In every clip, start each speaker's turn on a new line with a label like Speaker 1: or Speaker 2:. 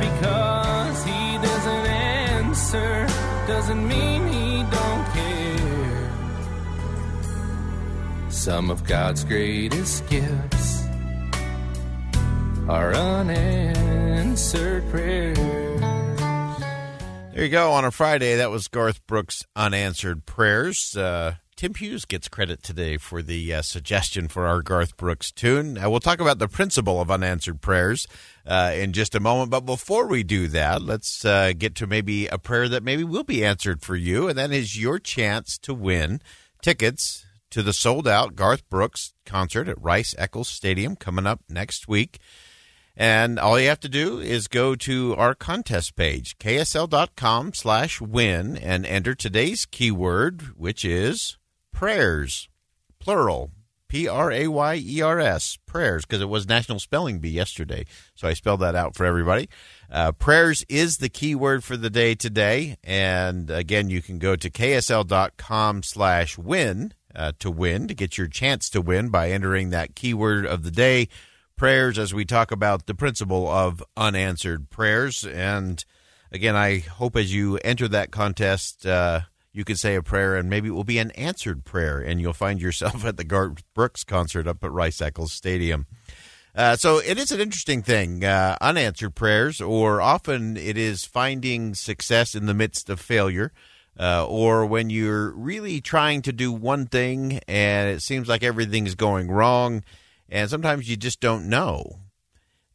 Speaker 1: because he doesn't answer doesn't mean he don't care. Some of God's greatest gifts are unanswered prayers.
Speaker 2: There you go. On a Friday, that was Garth Brooks' Unanswered Prayers. Uh, Tim Hughes gets credit today for the uh, suggestion for our Garth Brooks tune. Uh, we'll talk about the principle of unanswered prayers uh, in just a moment. But before we do that, let's uh, get to maybe a prayer that maybe will be answered for you. And that is your chance to win tickets to the sold out Garth Brooks concert at Rice Eccles Stadium coming up next week. And all you have to do is go to our contest page, ksl.com slash win, and enter today's keyword, which is prayers, plural, P R A Y E R S, prayers, because it was National Spelling Bee yesterday. So I spelled that out for everybody. Uh, prayers is the keyword for the day today. And again, you can go to ksl.com slash win uh, to win, to get your chance to win by entering that keyword of the day prayers as we talk about the principle of unanswered prayers. And again, I hope as you enter that contest, uh, you can say a prayer and maybe it will be an answered prayer and you'll find yourself at the Garth Brooks concert up at Rice Eccles Stadium. Uh, so it is an interesting thing, uh, unanswered prayers, or often it is finding success in the midst of failure. Uh, or when you're really trying to do one thing and it seems like everything's going wrong, and sometimes you just don't know.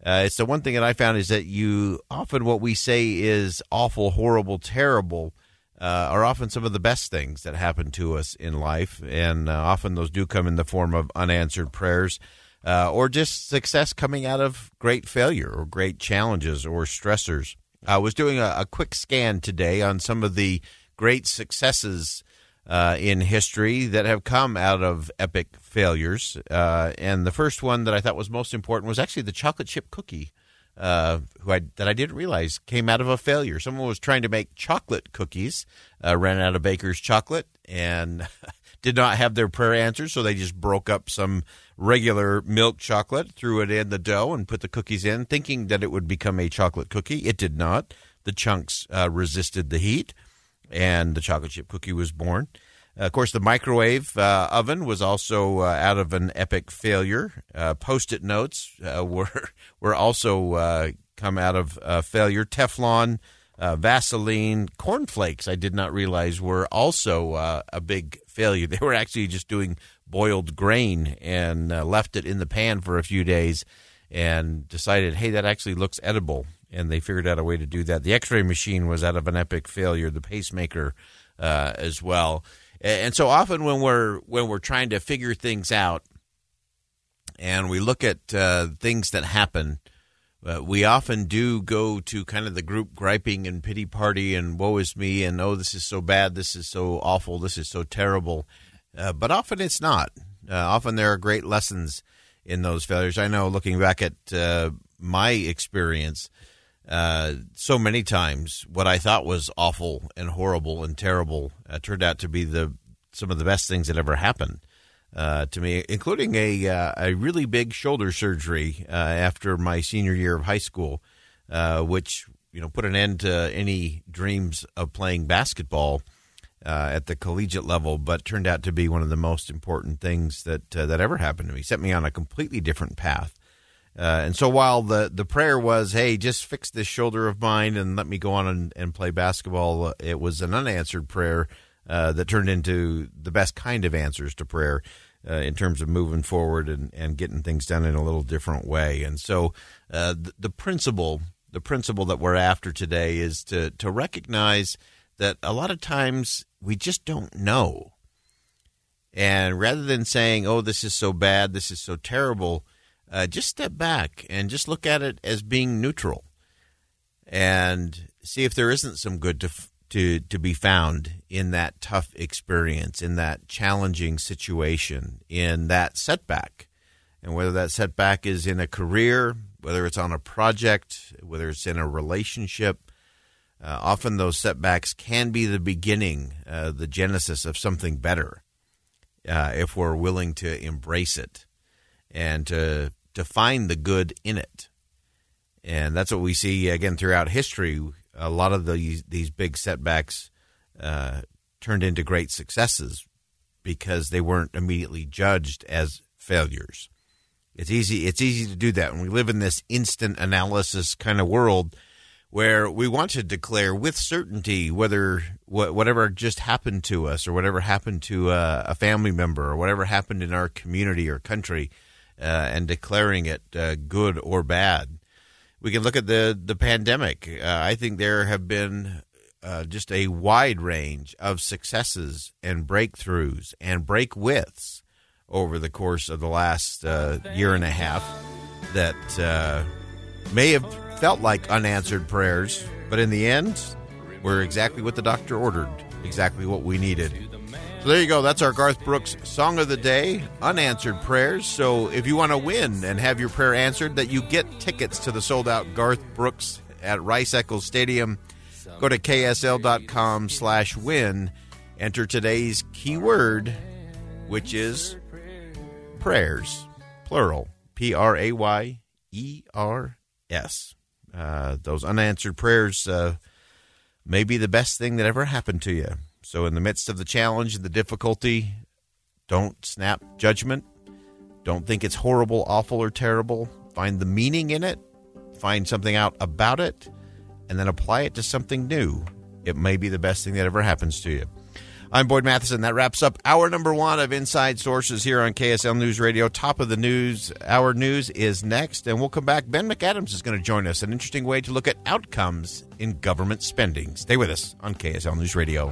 Speaker 2: Uh, it's the one thing that I found is that you often what we say is awful, horrible, terrible uh, are often some of the best things that happen to us in life, and uh, often those do come in the form of unanswered prayers. Uh, or just success coming out of great failure or great challenges or stressors. I was doing a, a quick scan today on some of the great successes uh, in history that have come out of epic failures. Uh, and the first one that I thought was most important was actually the chocolate chip cookie, uh, who I, that I didn't realize came out of a failure. Someone was trying to make chocolate cookies, uh, ran out of baker's chocolate, and did not have their prayer answered, so they just broke up some regular milk chocolate, threw it in the dough, and put the cookies in, thinking that it would become a chocolate cookie. It did not. The chunks uh, resisted the heat and the chocolate chip cookie was born. Uh, of course, the microwave uh, oven was also uh, out of an epic failure. Uh, Post-it notes uh, were were also uh, come out of failure. Teflon, Vaseline, cornflakes. I did not realize were also a big failure. They were actually just doing boiled grain and left it in the pan for a few days and decided, hey, that actually looks edible and they figured out a way to do that. The X-ray machine was out of an epic failure. The pacemaker uh, as well. And so often when we're when we're trying to figure things out, and we look at uh, things that happen, uh, we often do go to kind of the group griping and pity party and woe is me and oh this is so bad, this is so awful, this is so terrible. Uh, but often it's not. Uh, often there are great lessons in those failures. I know looking back at uh, my experience uh, so many times what I thought was awful and horrible and terrible uh, turned out to be the some of the best things that ever happened uh, to me, including a uh, a really big shoulder surgery uh, after my senior year of high school, which you know put an end to any dreams of playing basketball at the collegiate level, but turned out to be one of the most important things that that ever happened to me. Set me on a completely different path. Uh, and so while the, the prayer was, hey, just fix this shoulder of mine and let me go on and, and play basketball, uh, it was an unanswered prayer uh, that turned into the best kind of answers to prayer uh, in terms of moving forward and, and getting things done in a little different way. And so uh, the, the principle the principle that we're after today is to, to recognize that a lot of times we just don't know. And rather than saying, oh, this is so bad, this is so terrible, uh, just step back and just look at it as being neutral and see if there isn't some good to, to, to be found in that tough experience, in that challenging situation, in that setback. And whether that setback is in a career, whether it's on a project, whether it's in a relationship, uh, often those setbacks can be the beginning, uh, the genesis of something better, uh, if we're willing to embrace it and to to find the good in it. And that's what we see again throughout history. A lot of these these big setbacks uh, turned into great successes because they weren't immediately judged as failures. It's easy. It's easy to do that when we live in this instant analysis kind of world where we want to declare with certainty whether whatever just happened to us or whatever happened to uh, a family member or whatever happened in our community or country and declaring it uh, good or bad. We can look at the the pandemic. Uh, I think there have been uh, just a wide range of successes and breakthroughs and break withs over the course of the last uh, year and a half that uh, may have felt like unanswered prayers, but in the end, were exactly what the doctor ordered, exactly what we needed. So there you go. That's our Garth Brooks Song of the Day, Unanswered Prayers. So if you want to win and have your prayer answered, that you get tickets to the sold out Garth Brooks at Rice Eccles Stadium, go to ksl.com slash win. Enter today's keyword, which is prayers, plural, P R A Y E R S. Uh, those unanswered prayers uh, may be the best thing that ever happened to you. So, in the midst of the challenge and the difficulty, don't snap judgment. Don't think it's horrible, awful, or terrible. Find the meaning in it, find something out about it, and then apply it to something new. It may be the best thing that ever happens to you. I'm Boyd Matheson. That wraps up hour number one of Inside Sources here on KSL News Radio. Top of the news, our news is next, and we'll come back. Ben McAdams is going to join us. An interesting way to look at outcomes in government spending. Stay with us on KSL News Radio.